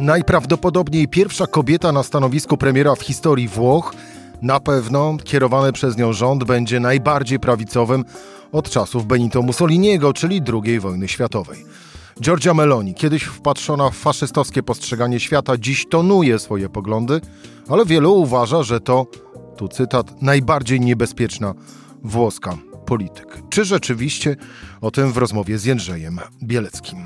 Najprawdopodobniej pierwsza kobieta na stanowisku premiera w historii Włoch. Na pewno kierowany przez nią rząd będzie najbardziej prawicowym od czasów Benito Mussoliniego, czyli II wojny światowej. Giorgia Meloni, kiedyś wpatrzona w faszystowskie postrzeganie świata, dziś tonuje swoje poglądy, ale wielu uważa, że to, tu cytat, najbardziej niebezpieczna włoska polityk. Czy rzeczywiście o tym w rozmowie z Jędrzejem Bieleckim?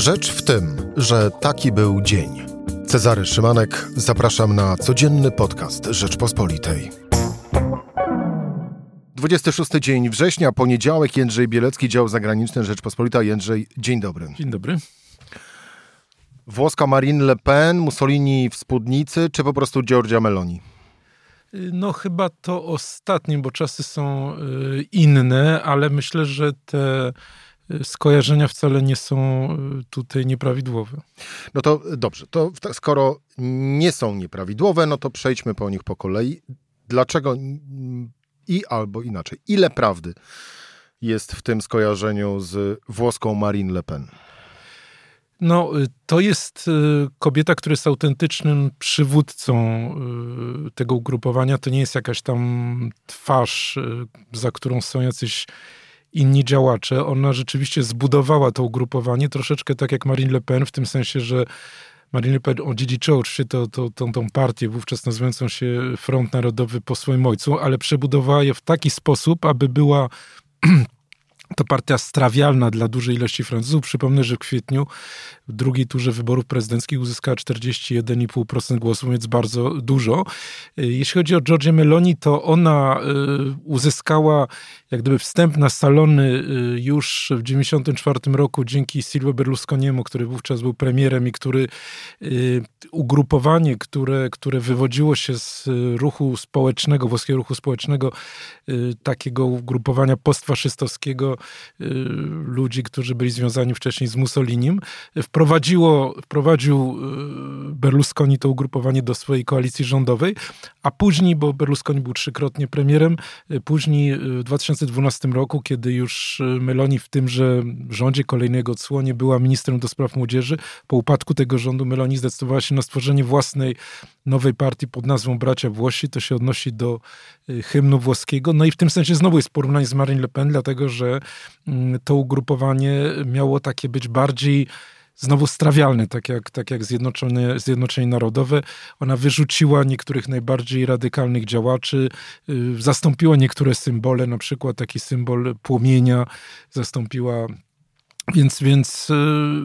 Rzecz w tym, że taki był dzień. Cezary Szymanek, zapraszam na codzienny podcast Rzeczpospolitej. 26 dzień września, poniedziałek, Jędrzej Bielecki, dział zagraniczny Rzeczpospolita. Jędrzej, dzień dobry. Dzień dobry. Włoska Marine Le Pen, Mussolini w spódnicy, czy po prostu Giorgia Meloni? No chyba to ostatnie, bo czasy są y, inne, ale myślę, że te skojarzenia wcale nie są e, tutaj nieprawidłowe. No to dobrze, to skoro nie są nieprawidłowe, no to przejdźmy po nich po kolei. Dlaczego i albo inaczej, ile prawdy jest w tym skojarzeniu z włoską Marine Le Pen? No, y, to jest y, kobieta, która jest autentycznym przywódcą tego ugrupowania. To nie jest jakaś tam twarz, za którą są jacyś inni działacze. Ona rzeczywiście zbudowała to ugrupowanie troszeczkę tak jak Marine Le Pen, w tym sensie, że Marine Le Pen odziedziczyła oczywiście to, to, tą, tą partię, wówczas nazywającą się Front Narodowy po swoim ojcu, ale przebudowała je w taki sposób, aby była to partia strawialna dla dużej ilości Francuzów. Przypomnę, że w kwietniu w drugiej turze wyborów prezydenckich uzyskała 41,5% głosów, więc bardzo dużo. Jeśli chodzi o Georgię Meloni, to ona y, uzyskała jak gdyby wstęp na salony y, już w 1994 roku dzięki Silvio Berlusconiemu, który wówczas był premierem i który ugrupowanie, które, które wywodziło się z ruchu społecznego, włoskiego ruchu społecznego, takiego ugrupowania postfaszystowskiego, ludzi, którzy byli związani wcześniej z Mussolinim, wprowadziło, wprowadził y, Berlusconi to ugrupowanie do swojej koalicji rządowej, a później, bo Berlusconi był trzykrotnie premierem, y, później y, w 2012 roku, kiedy już Meloni w tymże rządzie kolejnego odsłonie była ministrem do spraw młodzieży, po upadku tego rządu Meloni zdecydowała się na stworzenie własnej nowej partii pod nazwą Bracia Włosi. To się odnosi do hymnu włoskiego. No i w tym sensie znowu jest porównanie z Marine Le Pen, dlatego że mm, to ugrupowanie miało takie być bardziej znowu strawialny, tak jak, tak jak Zjednoczone, Zjednoczenie Narodowe. Ona wyrzuciła niektórych najbardziej radykalnych działaczy, y, zastąpiła niektóre symbole, na przykład taki symbol płomienia, zastąpiła więc, więc, y,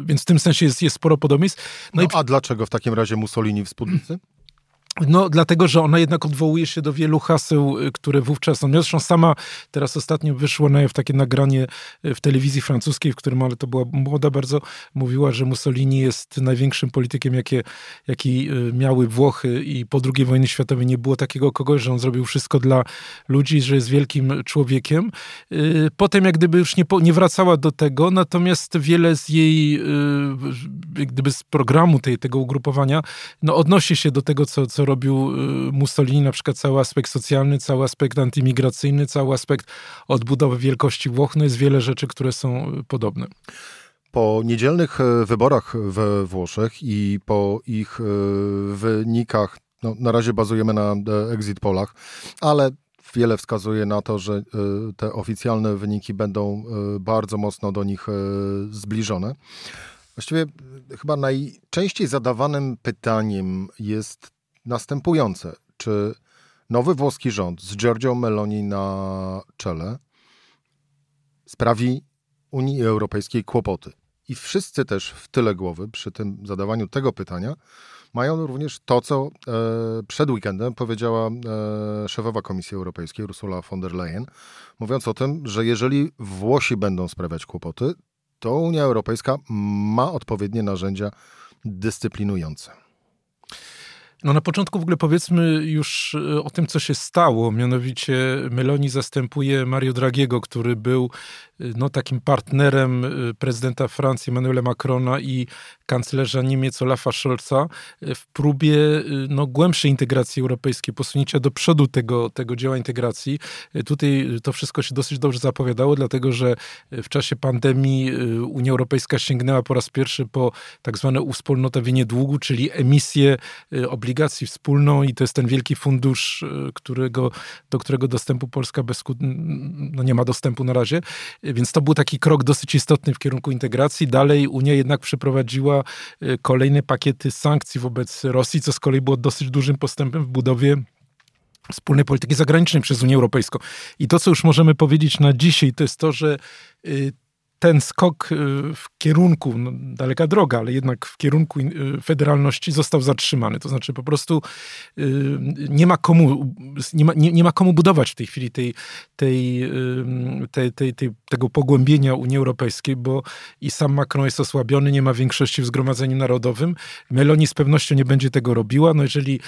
więc w tym sensie jest, jest sporo podobieństw. No, no i... A dlaczego w takim razie Mussolini w spódnicy? No, dlatego, że ona jednak odwołuje się do wielu haseł, y, które wówczas są. Zresztą sama teraz ostatnio wyszło na w takie nagranie y, w telewizji francuskiej, w którym, ale to była młoda bardzo, mówiła, że Mussolini jest największym politykiem, jakie, jaki y, miały Włochy i po II wojnie światowej nie było takiego kogoś, że on zrobił wszystko dla ludzi, że jest wielkim człowiekiem. Potem jak gdyby już nie, nie wracała do tego, natomiast wiele z jej, jak gdyby z programu tej, tego ugrupowania, no odnosi się do tego, co, co robił y, Mussolini, na przykład cały aspekt socjalny, cały aspekt antymigracyjny, cały aspekt odbudowy wielkości Włoch. No jest wiele rzeczy, które są y, podobne. Po niedzielnych e, wyborach we Włoszech i po ich wynikach, no, na razie bazujemy na e, exit polach, ale wiele wskazuje na to, że te oficjalne wyniki będą bardzo mocno do nich zbliżone. Właściwie chyba najczęściej zadawanym pytaniem jest następujące. Czy nowy włoski rząd z Giorgio Meloni na czele sprawi Unii Europejskiej kłopoty? I wszyscy też w tyle głowy przy tym zadawaniu tego pytania mają również to, co e, przed weekendem powiedziała e, szefowa Komisji Europejskiej Ursula von der Leyen, mówiąc o tym, że jeżeli Włosi będą sprawiać kłopoty, to Unia Europejska ma odpowiednie narzędzia dyscyplinujące. No na początku w ogóle powiedzmy już e, o tym, co się stało. Mianowicie Meloni zastępuje Mario Dragiego, który był no, takim partnerem prezydenta Francji Emmanuela Macrona i kanclerza Niemiec Olafa Scholza w próbie no, głębszej integracji europejskiej, posunięcia do przodu tego, tego dzieła integracji. Tutaj to wszystko się dosyć dobrze zapowiadało, dlatego że w czasie pandemii Unia Europejska sięgnęła po raz pierwszy po tak zwane uwspólnotowienie długu, czyli emisję obligacji wspólną i to jest ten wielki fundusz, którego, do którego dostępu Polska bez, no nie ma dostępu na razie. Więc to był taki krok dosyć istotny w kierunku integracji. Dalej Unia jednak przeprowadziła y, kolejne pakiety sankcji wobec Rosji, co z kolei było dosyć dużym postępem w budowie wspólnej polityki zagranicznej przez Unię Europejską. I to, co już możemy powiedzieć na dzisiaj, to jest to, że y, ten skok y, w kierunku, no, daleka droga, ale jednak w kierunku y, federalności został zatrzymany. To znaczy po prostu y, nie ma komu, nie ma, nie, nie ma komu budować w tej chwili tej, tej, tej, tej, tej, tego pogłębienia Unii Europejskiej, bo i sam Macron jest osłabiony, nie ma większości w Zgromadzeniu Narodowym. Meloni z pewnością nie będzie tego robiła. No jeżeli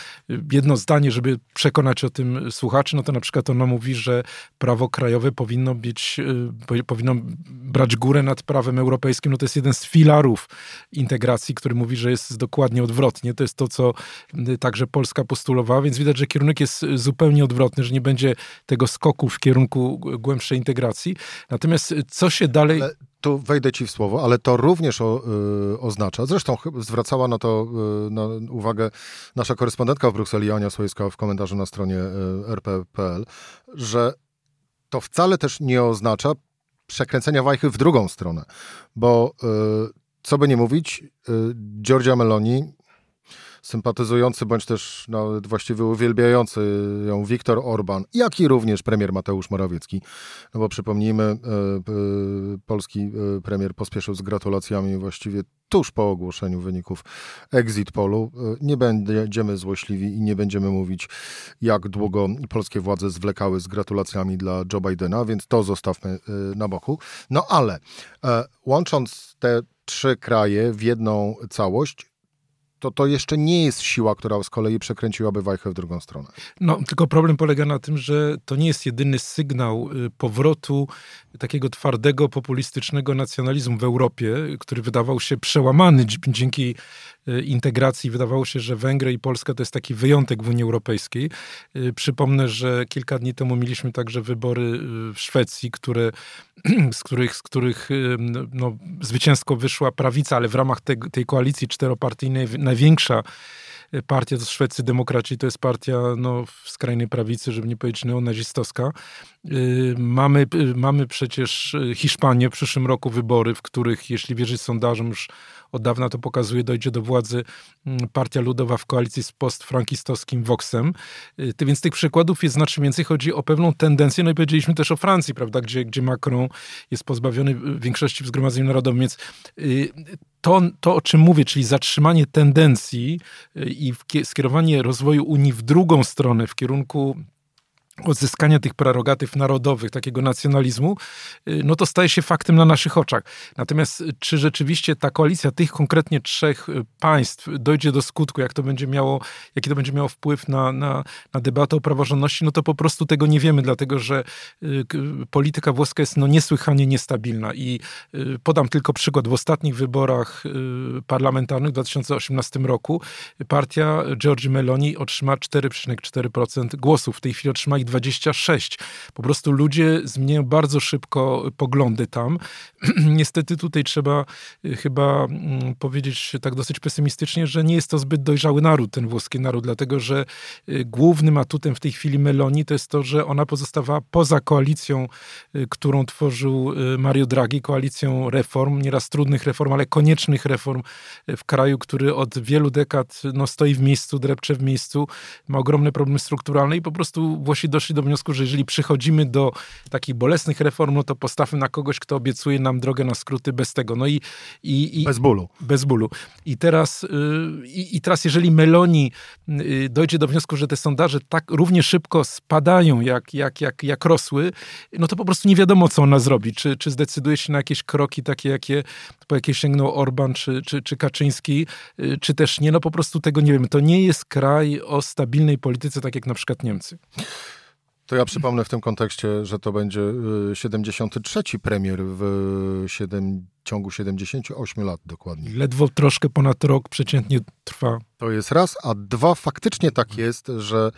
jedno zdanie, żeby przekonać o tym słuchaczy, no to na przykład ona mówi, że prawo krajowe powinno być, powinno brać górę nad prawem europejskim, no to jest jeden z filarów integracji, który mówi, że jest dokładnie odwrotnie. To jest to, co y, także Polska postulowała, więc widać, że kierunek jest zupełnie odwrotny, że nie będzie tego skoku w kierunku głębszej integracji. Natomiast co się dalej... Ale tu wejdę ci w słowo, ale to również o, y, oznacza, zresztą zwracała na to y, na uwagę nasza korespondentka w Brukseli, Ania Słojska, w komentarzu na stronie y, rp.pl, że to wcale też nie oznacza przekręcenia wajchy w drugą stronę. Bo y, co by nie mówić, y, Giorgia Meloni, sympatyzujący bądź też nawet właściwie uwielbiający ją Viktor Orban, jak i również premier Mateusz Morawiecki. No bo przypomnijmy, y, polski premier pospieszył z gratulacjami właściwie tuż po ogłoszeniu wyników exit polu. Nie będziemy złośliwi i nie będziemy mówić, jak długo polskie władze zwlekały z gratulacjami dla Joe Bidena, więc to zostawmy na boku. No ale e, łącząc te trzy kraje w jedną całość, to to jeszcze nie jest siła, która z kolei przekręciłaby wajchę w drugą stronę. No, tylko problem polega na tym, że to nie jest jedyny sygnał y, powrotu takiego twardego, populistycznego nacjonalizmu w Europie, który wydawał się przełamany dzięki y, integracji. Wydawało się, że Węgry i Polska to jest taki wyjątek w Unii Europejskiej. Y, przypomnę, że kilka dni temu mieliśmy także wybory w Szwecji, które, z których, z których no, zwycięsko wyszła prawica, ale w ramach te, tej koalicji czteropartyjnej największa partia to Szwecy Demokraci, to jest partia no, w skrajnej prawicy, żeby nie powiedzieć neonazistowska. Y, mamy, y, mamy przecież Hiszpanię w przyszłym roku wybory, w których, jeśli wierzyć sondażom, już od dawna to pokazuje, dojdzie do władzy mm, Partia Ludowa w koalicji z postfrankistowskim Voxem. Y, więc tych przykładów jest znacznie więcej. Chodzi o pewną tendencję, no i powiedzieliśmy też o Francji, prawda, gdzie, gdzie Macron jest pozbawiony większości w Zgromadzeniu Narodowym, więc to, to, o czym mówię, czyli zatrzymanie tendencji i skierowanie rozwoju Unii w drugą stronę, w kierunku odzyskania tych prerogatyw narodowych, takiego nacjonalizmu, y, no to staje się faktem na naszych oczach. Natomiast y, czy rzeczywiście ta koalicja tych konkretnie trzech y, państw dojdzie do skutku, jak to będzie miało, jaki to będzie miało wpływ na, na, na debatę o praworządności, no to po prostu tego nie wiemy, dlatego że polityka włoska jest no niesłychanie niestabilna i podam tylko przykład. W ostatnich wyborach parlamentarnych w 2018 roku partia Giorgi Meloni otrzymała 4,4% głosów. W tej chwili otrzyma ich 26. Po prostu ludzie zmieniają bardzo szybko poglądy tam. Niestety tutaj trzeba y, chyba mm, powiedzieć tak dosyć pesymistycznie, że nie jest to zbyt dojrzały naród, ten włoski naród, dlatego że y, głównym atutem w tej chwili Meloni to jest to, że ona pozostawała poza koalicją, y, którą tworzył Mario Draghi, koalicją reform, nieraz trudnych reform, ale koniecznych reform w kraju, który od wielu dekad no, stoi w miejscu, drepcze w miejscu, ma ogromne problemy strukturalne i po prostu Włosi doszli do wniosku, że jeżeli przychodzimy do takich bolesnych reform, no to postawmy na kogoś, kto obiecuje nam drogę na skróty bez tego. No i, i, i bez bólu. Bez bólu. I teraz, yy, i teraz jeżeli Meloni yy, dojdzie do wniosku, że te sondaże tak równie szybko spadają, jak, jak, jak, jak rosły, no to po prostu nie wiadomo, co ona zrobi. Czy, czy zdecyduje się na jakieś kroki takie, jakie, po jakie sięgnął Orban czy, czy, czy Kaczyński, yy, czy też nie, no po prostu tego nie wiem. To nie jest kraj o stabilnej polityce, tak jak na przykład Niemcy. To ja przypomnę w tym kontekście, że to będzie 73. Y, premier w 7, ciągu 78 lat dokładnie. Ledwo troszkę ponad rok przeciętnie trwa. To jest raz, a dwa, faktycznie tak jest, że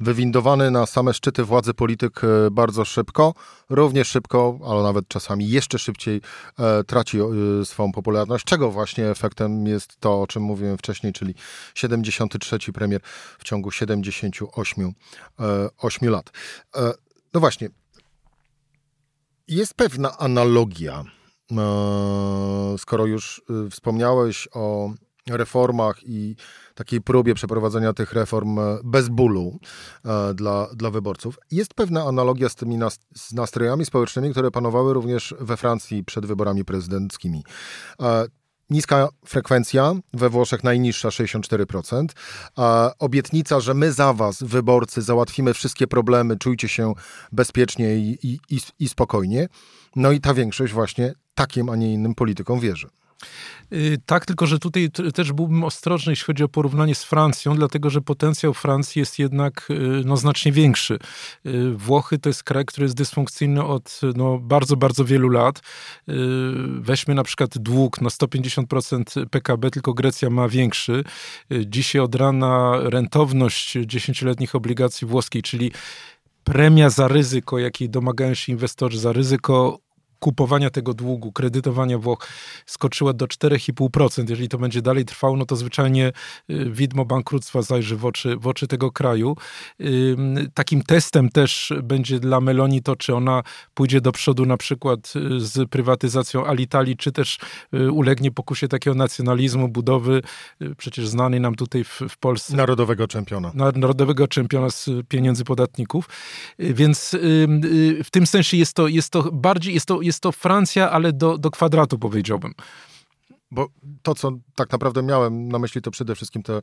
wywindowany na same szczyty władzy polityk y, bardzo szybko, równie szybko, ale nawet czasami jeszcze szybciej e, traci e, swoją popularność, czego właśnie efektem jest to, o czym mówiłem wcześniej, czyli 73. premier w ciągu 78 e, 8 lat. E, no właśnie, jest pewna analogia, e, skoro już e, wspomniałeś o reformach i takiej próbie przeprowadzenia tych reform bez bólu dla, dla wyborców. Jest pewna analogia z tymi nas, z nastrojami społecznymi, które panowały również we Francji przed wyborami prezydenckimi. Niska frekwencja, we Włoszech najniższa 64%. A obietnica, że my za was, wyborcy, załatwimy wszystkie problemy, czujcie się bezpiecznie i, i, i spokojnie. No i ta większość właśnie takim, a nie innym politykom wierzy. Y, tak, tylko że tutaj też byłbym ostrożny, jeśli chodzi o porównanie z Francją, dlatego że potencjał Francji jest jednak y, no, znacznie większy. Y, Włochy to jest kraj, który jest dysfunkcyjny od no, bardzo, bardzo wielu lat. Weźmy na przykład dług na 150% PKB, tylko Grecja ma większy. Dzisiaj od rana rentowność 10-letnich obligacji włoskiej, czyli premia za ryzyko, jakiej domagają się inwestorzy, za ryzyko kupowania tego długu, kredytowania Włoch skoczyła do 4,5%. Jeżeli to będzie dalej trwało, no to zwyczajnie y, widmo bankructwa zajrzy w oczy, w oczy tego kraju. Takim testem też będzie dla Meloni to, czy ona pójdzie do przodu na przykład y, z prywatyzacją Alitalia, czy też y, ulegnie pokusie takiego nacjonalizmu, budowy przecież znanej nam tutaj w, w Polsce. Narodowego czempiona. Narodowego czempiona z pieniędzy podatników. Więc w tym sensie jest to, jest to bardziej, jest to, jest to Francja, ale do, do kwadratu powiedziałbym. Bo to, co tak naprawdę miałem na myśli, to przede wszystkim te,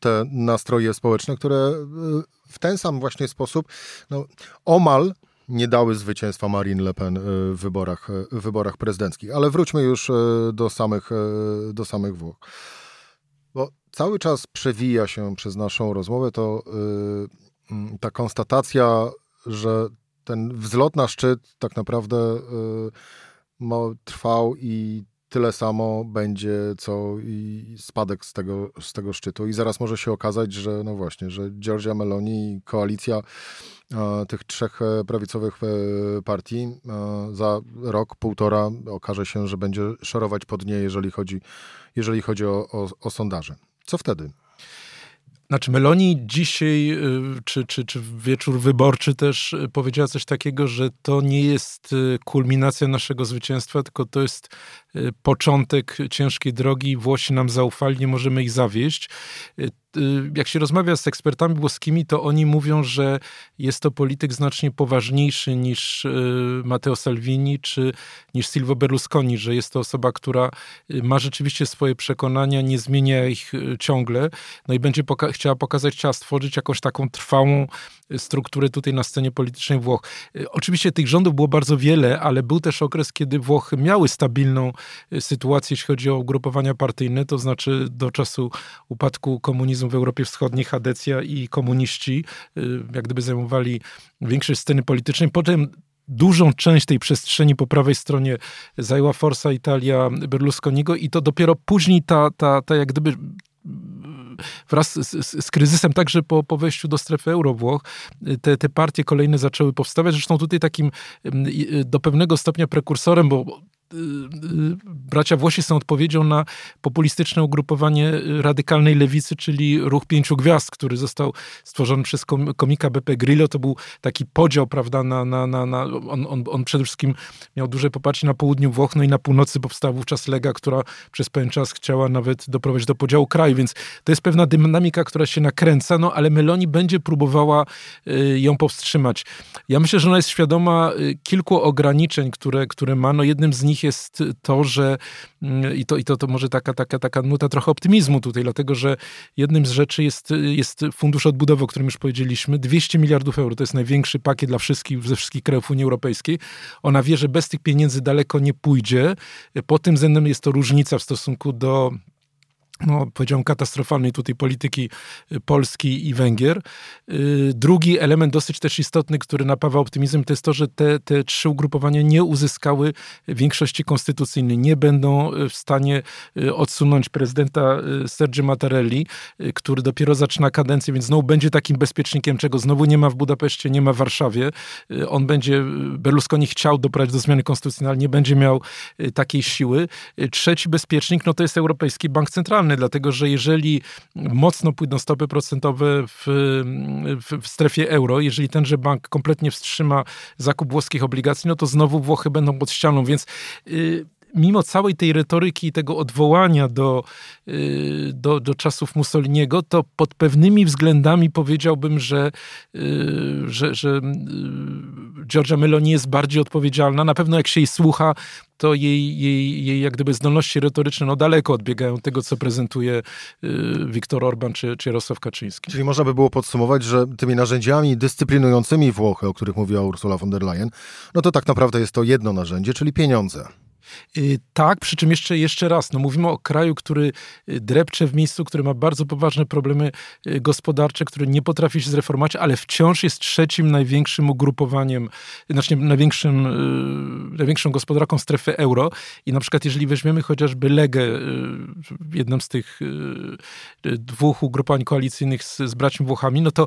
te nastroje społeczne, które y, w ten sam właśnie sposób no, omal nie dały zwycięstwa Marine Le Pen y, w wyborach, y, w wyborach prezydenckich. Ale wróćmy już do samych, do samych Włoch. Bo cały czas przewija się przez naszą rozmowę to mm, ta konstatacja, że ten wzlot na szczyt tak naprawdę y, trwał i tyle samo będzie, co i spadek z tego, z tego szczytu. I zaraz może się okazać, że no właśnie, że Giorgia Meloni i koalicja tych trzech e, prawicowych e, partii za rok, półtora okaże się, że będzie szorować pod nie, jeżeli chodzi, jeżeli chodzi o, o, o sondaże. Co wtedy? Znaczy Meloni dzisiaj, y, czy, czy, czy wieczór wyborczy też y, powiedziała coś takiego, że to nie jest y, kulminacja naszego zwycięstwa, tylko to jest początek ciężkiej drogi. Włosi nam zaufali, nie możemy ich zawieść. Y, jak się rozmawia z ekspertami włoskimi, to oni mówią, że jest to polityk znacznie poważniejszy niż y, Matteo Salvini czy niż Silvio Berlusconi, że jest to osoba, która y, ma rzeczywiście swoje przekonania, nie zmienia ich ciągle, no i będzie poka chciała pokazać, chciała stworzyć jakąś taką trwałą strukturę tutaj na scenie politycznej Włoch. Oczywiście tych rządów było bardzo wiele, ale był też okres, kiedy Włochy miały stabilną sytuację, jeśli chodzi o ugrupowania partyjne, to znaczy do czasu upadku komunizmu w Europie Wschodniej, Hadecja i komuniści y, jak gdyby zajmowali większość sceny politycznej. Potem dużą część tej przestrzeni po prawej stronie zajęła Forza Italia Berlusconiego i to dopiero później ta, ta, ta jak gdyby wraz z, z, z, kryzysem, także po, po wejściu do strefy euro Włoch, te, te partie kolejne zaczęły powstawać. Zresztą tutaj takim do pewnego stopnia prekursorem, bo Y, y, bracia Włosi są odpowiedzią na populistyczne ugrupowanie radykalnej lewicy, czyli Ruch Pięciu Gwiazd, który został stworzony przez komika BP Grillo. To był taki podział, prawda, na, na, na, na on, on, on przede wszystkim miał duże poparcie na południu Włoch, no i na północy powstała wówczas Lega, która przez pewien czas chciała nawet doprowadzić do podziału kraju, więc to jest pewna dynamika, która się nakręca, no ale Meloni będzie próbowała y, ją powstrzymać. Ja myślę, że ona jest świadoma kilku ograniczeń, które, które ma. No jednym z nich nich jest to, że mm, i to, i to, to może taka, taka, taka nuta trochę optymizmu tutaj, dlatego że jednym z rzeczy jest, jest fundusz odbudowy, o którym już powiedzieliśmy. 200 miliardów euro to jest największy pakiet dla wszystkich, ze wszystkich krajów Unii Europejskiej. Ona wie, że bez tych pieniędzy daleko nie pójdzie. Pod tym względem jest to różnica w stosunku do no, powiedziałbym, katastrofalnej tutaj polityki y, Polski i Węgier. Y, drugi element dosyć też istotny, który napawa optymizmem, to jest to, że te, te trzy ugrupowania nie uzyskały większości konstytucyjnej. Nie będą y, w stanie odsunąć prezydenta Sergio Mattarelli, który dopiero zaczyna kadencję, więc znowu będzie takim bezpiecznikiem, czego znowu nie ma w Budapeszcie, nie ma w Warszawie. On będzie, Berlusconi chciał doprowadzić do zmiany konstytucyjnej, ale nie będzie miał takiej siły. Trzeci bezpiecznik, no to jest Europejski Bank Centralny dlatego że jeżeli mocno pójdą stopy procentowe w, w, w, strefie euro, jeżeli tenże bank kompletnie wstrzyma zakup włoskich obligacji, no to znowu Włochy będą pod ścianą, więc yy, mimo całej tej retoryki i tego odwołania do, y, do, do czasów Mussoliniego, to pod pewnymi względami powiedziałbym, że, y, że, że y, Giorgia Meloni jest bardziej odpowiedzialna. Na pewno jak się jej słucha, to jej, jej, jej jak gdyby zdolności retoryczne no daleko odbiegają tego, co prezentuje Viktor Orban czy, czy Jarosław Kaczyński. Czyli można by było podsumować, że tymi narzędziami dyscyplinującymi Włochy, o których mówiła Ursula von der Leyen, no to tak naprawdę jest to jedno narzędzie, czyli pieniądze. Y, tak, przy czym jeszcze, jeszcze raz, no mówimy o kraju, który y, drepcze w miejscu, który ma bardzo poważne problemy y, gospodarcze, który nie potrafi się zreformować, ale wciąż jest trzecim największym ugrupowaniem, znaczy największym, największą gospodarką strefy euro. I na przykład jeżeli weźmiemy chociażby Legę, jednym z tych dwóch ugrupowań koalicyjnych z, z braćmi Włochami, no to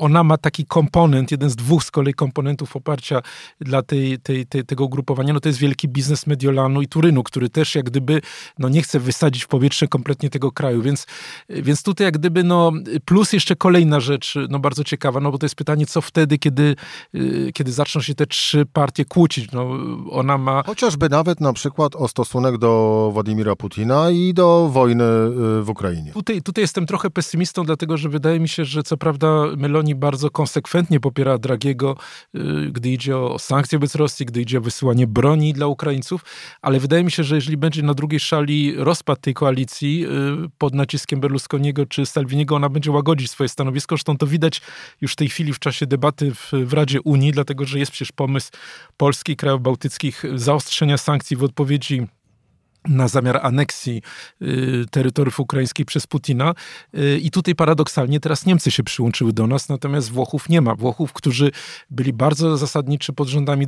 ona ma taki komponent, jeden z dwóch z kolei komponentów oparcia dla tej, tej, tej, tego ugrupowania, no to jest wielki biznes Mediolanu i Turynu, który też jak gdyby no nie chce wysadzić w powietrze kompletnie tego kraju, więc, więc tutaj jak gdyby no plus jeszcze kolejna rzecz, no bardzo ciekawa, no bo to jest pytanie, co wtedy, kiedy, y, kiedy zaczną się te trzy partie kłócić, no ona ma... Chociażby nawet na przykład o stosunek do Władimira Putina i do wojny y, w Ukrainie. Tutaj, tutaj jestem trochę pesymistą, dlatego że wydaje mi się, że co prawda Meloni bardzo konsekwentnie popiera Dragiego, y, gdy idzie o sankcje wobec Rosji, gdy idzie o wysyłanie broni dla Ukraińców, ale wydaje mi się, że jeżeli będzie na drugiej szali rozpad tej koalicji y, pod naciskiem Berlusconiego czy Salviniego, ona będzie łagodzić swoje stanowisko. Zresztą to widać już w tej chwili w czasie debaty w, w Radzie Unii, dlatego że jest przecież pomysł Polski, krajów bałtyckich zaostrzenia sankcji w odpowiedzi na zamiar aneksji y, terytoriów ukraińskich przez Putina. Y, I tutaj paradoksalnie teraz Niemcy się przyłączyły do nas, natomiast Włochów nie ma. Włochów, którzy byli bardzo zasadniczy pod rządami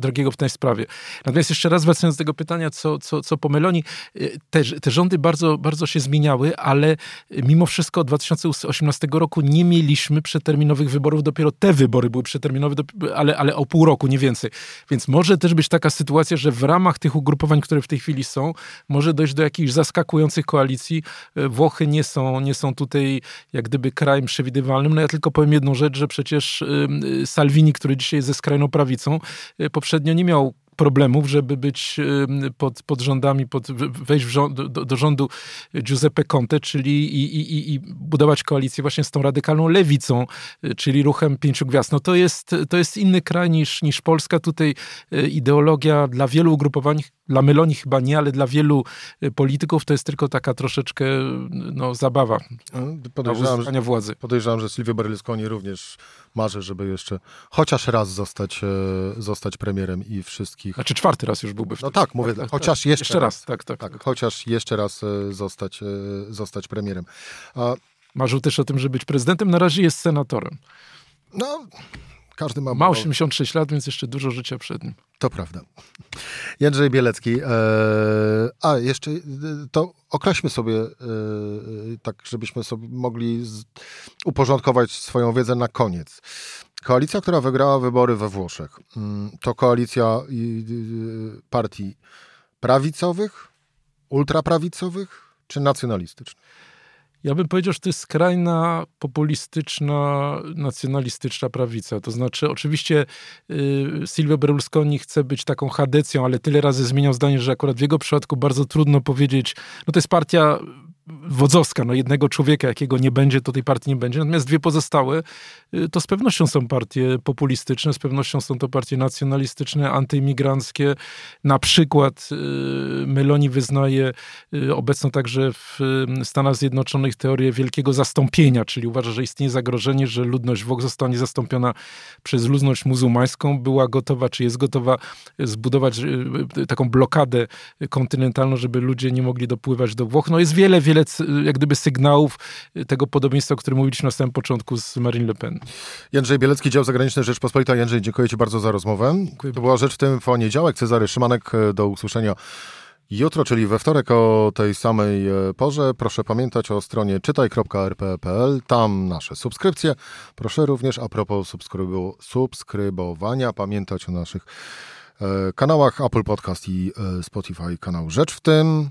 Dragiego, w tej sprawie. Natomiast jeszcze raz wracając do tego pytania, co, co, co po Meloni, y, te, te rządy bardzo, bardzo się zmieniały, ale mimo wszystko od 2018 roku nie mieliśmy przeterminowych wyborów. Dopiero te wybory były przeterminowe, ale, ale o pół roku, nie więcej. Więc może też być taka sytuacja, że w ramach tych ugrupowań, które w tej chwili są, może dojść do jakichś zaskakujących koalicji. E, Włochy nie są, nie są tutaj jak gdyby krajem przewidywalnym. No ja tylko powiem jedną rzecz, że przecież Salvini, który dzisiaj jest ze skrajną prawicą, e, poprzednio nie miał problemów, żeby być pod, pod rządami, pod, wejść rząd, do, do, rządu Giuseppe Conte, czyli i, i, i budować koalicję właśnie z tą radykalną lewicą, y, czyli ruchem pięciu gwiazd. No to jest, to jest inny kraj niż, niż Polska. Tutaj y, ideologia dla wielu ugrupowań, dla Meloni chyba nie, ale dla wielu y, polityków to jest tylko taka troszeczkę no, zabawa podejrzewam, że, władzy. Podejrzewam, że Silvio Berlusconi również marzy, żeby jeszcze chociaż raz zostać, e, zostać premierem i wszystkich... Znaczy czwarty raz już byłby w No tak, mówię, tak, chociaż tak. jeszcze, jeszcze raz. raz. Tak, tak, tak, tak, chociaż jeszcze raz e, zostać, e, zostać premierem. A... Marzył też o tym, żeby być prezydentem, na razie jest senatorem. No, każdy ma... Ma 86 lat, więc jeszcze dużo życia przed nim. To prawda. Jędrzej Bielecki. E, a, jeszcze to określmy sobie, tak żebyśmy sobie mogli z, uporządkować swoją wiedzę na koniec. Koalicja, która wygrała wybory we Włoszech, mm, to koalicja partii prawicowych, ultraprawicowych czy nacjonalistycznych? Ja bym powiedział, że to jest skrajna, populistyczna, nacjonalistyczna prawica. To znaczy, oczywiście y, Silvio Berlusconi chce być taką chadecją, ale tyle razy zmieniał zdanie, że akurat w jego przypadku bardzo trudno powiedzieć, no to jest partia wodzowska, no jednego człowieka, jakiego nie będzie, to tej partii nie będzie. Natomiast dwie pozostałe y, to z pewnością są partie populistyczne, z pewnością są to partie nacjonalistyczne, antyimigranckie. Na przykład y, Meloni wyznaje y, obecną także w Stanach Zjednoczonych teorię wielkiego zastąpienia, czyli uważa, że istnieje zagrożenie, że ludność Włoch zostanie zastąpiona przez ludność muzułmańską. Była gotowa, czy jest gotowa zbudować taką blokadę kontynentalną, żeby ludzie nie mogli dopływać do Włoch. No jest wiele, wiele wiele jak gdyby sygnałów tego podobieństwa, o którym mówiliśmy na samym początku z Marine Le Pen. Jędrzej Bielecki, dział zagraniczny Rzeczpospolita. Jędrzej, dziękuję Ci bardzo za rozmowę. Dziękuję. To była rzecz w tym poniedziałek. Cezary Szymanek, do usłyszenia Jutro, czyli we wtorek o tej samej porze, proszę pamiętać o stronie czytaj.rp.pl, tam nasze subskrypcje. Proszę również a propos subskrybu subskrybowania, pamiętać o naszych kanałach Apple Podcast i Spotify, kanał Rzecz w tym.